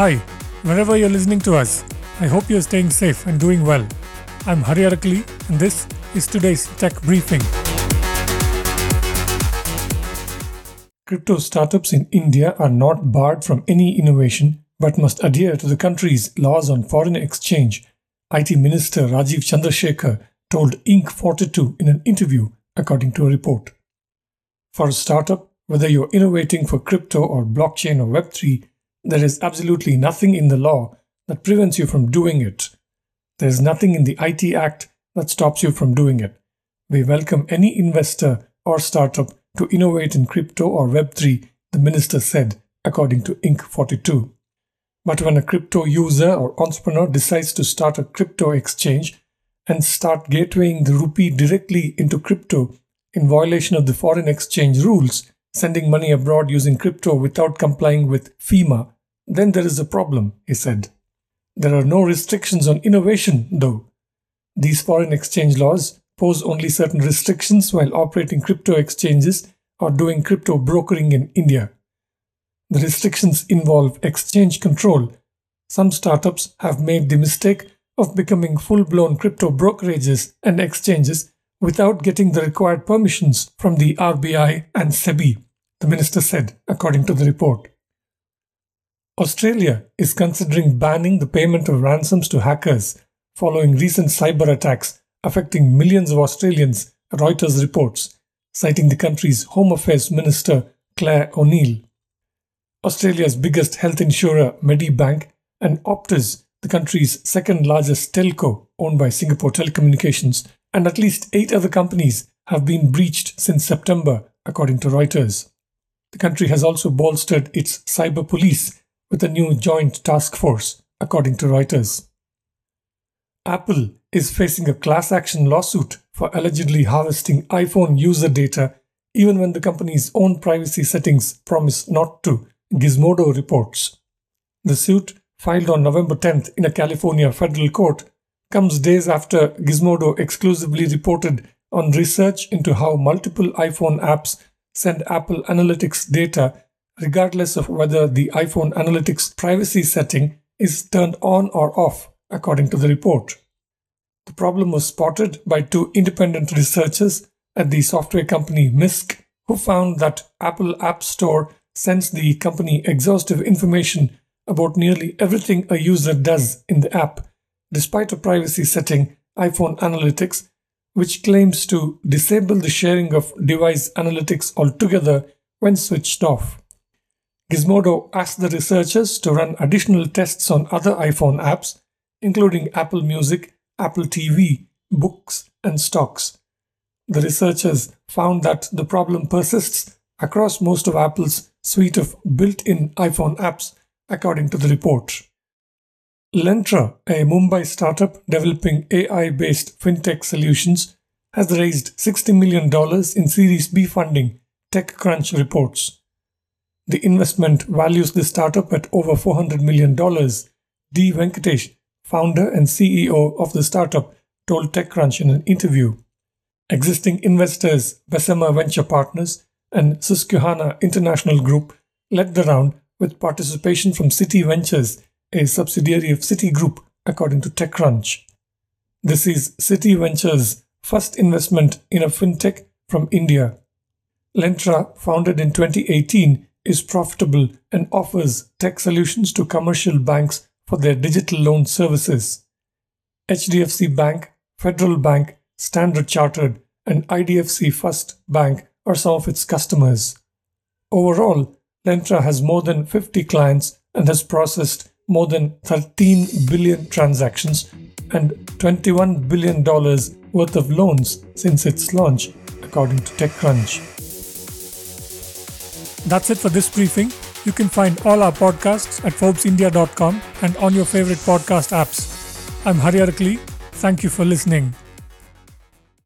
Hi, wherever you're listening to us, I hope you're staying safe and doing well. I'm Hari Arakali, and this is today's tech briefing. Crypto startups in India are not barred from any innovation but must adhere to the country's laws on foreign exchange, IT Minister Rajeev Chandrasekhar told Inc42 in an interview, according to a report. For a startup, whether you're innovating for crypto or blockchain or Web3, there is absolutely nothing in the law that prevents you from doing it. There is nothing in the IT Act that stops you from doing it. We welcome any investor or startup to innovate in crypto or Web3, the minister said, according to Inc42. But when a crypto user or entrepreneur decides to start a crypto exchange and start gatewaying the rupee directly into crypto in violation of the foreign exchange rules, sending money abroad using crypto without complying with FEMA, then there is a problem, he said. There are no restrictions on innovation, though. These foreign exchange laws pose only certain restrictions while operating crypto exchanges or doing crypto brokering in India. The restrictions involve exchange control. Some startups have made the mistake of becoming full blown crypto brokerages and exchanges without getting the required permissions from the RBI and SEBI, the minister said, according to the report. Australia is considering banning the payment of ransoms to hackers following recent cyber attacks affecting millions of Australians, Reuters reports, citing the country's Home Affairs Minister Clare O'Neil. Australia's biggest health insurer, Medibank, and Optus, the country's second largest telco owned by Singapore Telecommunications, and at least eight other companies have been breached since September, according to Reuters. The country has also bolstered its cyber police with a new joint task force, according to Reuters. Apple is facing a class action lawsuit for allegedly harvesting iPhone user data even when the company's own privacy settings promise not to, Gizmodo reports. The suit, filed on November 10th in a California federal court, comes days after Gizmodo exclusively reported on research into how multiple iPhone apps send Apple Analytics data regardless of whether the iPhone Analytics privacy setting is turned on or off, according to the report. The problem was spotted by two independent researchers at the software company Mysk, who found that Apple App Store sends the company exhaustive information about nearly everything a user does in the app despite a privacy setting, iPhone Analytics, which claims to disable the sharing of device analytics altogether when switched off. Gizmodo asked the researchers to run additional tests on other iPhone apps, including Apple Music, Apple TV, books, and stocks. The researchers found that the problem persists across most of Apple's suite of built in iPhone apps, according to the report. Lentra, a Mumbai startup developing AI based fintech solutions, has raised $60 million in Series B funding, TechCrunch reports. The investment values the startup at over $400 million. D. Venkatesh, founder and CEO of the startup, told TechCrunch in an interview. Existing investors, Bessemer Venture Partners and Susquehanna International Group, led the round with participation from Citi Ventures a subsidiary of Citigroup, according to TechCrunch. This is Citi Ventures' first investment in a fintech from India. Lentra, founded in 2018, is profitable and offers tech solutions to commercial banks for their digital loan services. HDFC Bank, Federal Bank, Standard Chartered, and IDFC First Bank are some of its customers. Overall, Lentra has more than 50 clients and has processed more than 13 billion transactions and $21 billion worth of loans since its launch, according to TechCrunch. That's it for this briefing. You can find all our podcasts at ForbesIndia.com and on your favorite podcast apps. I'm Hari. Thank you for listening.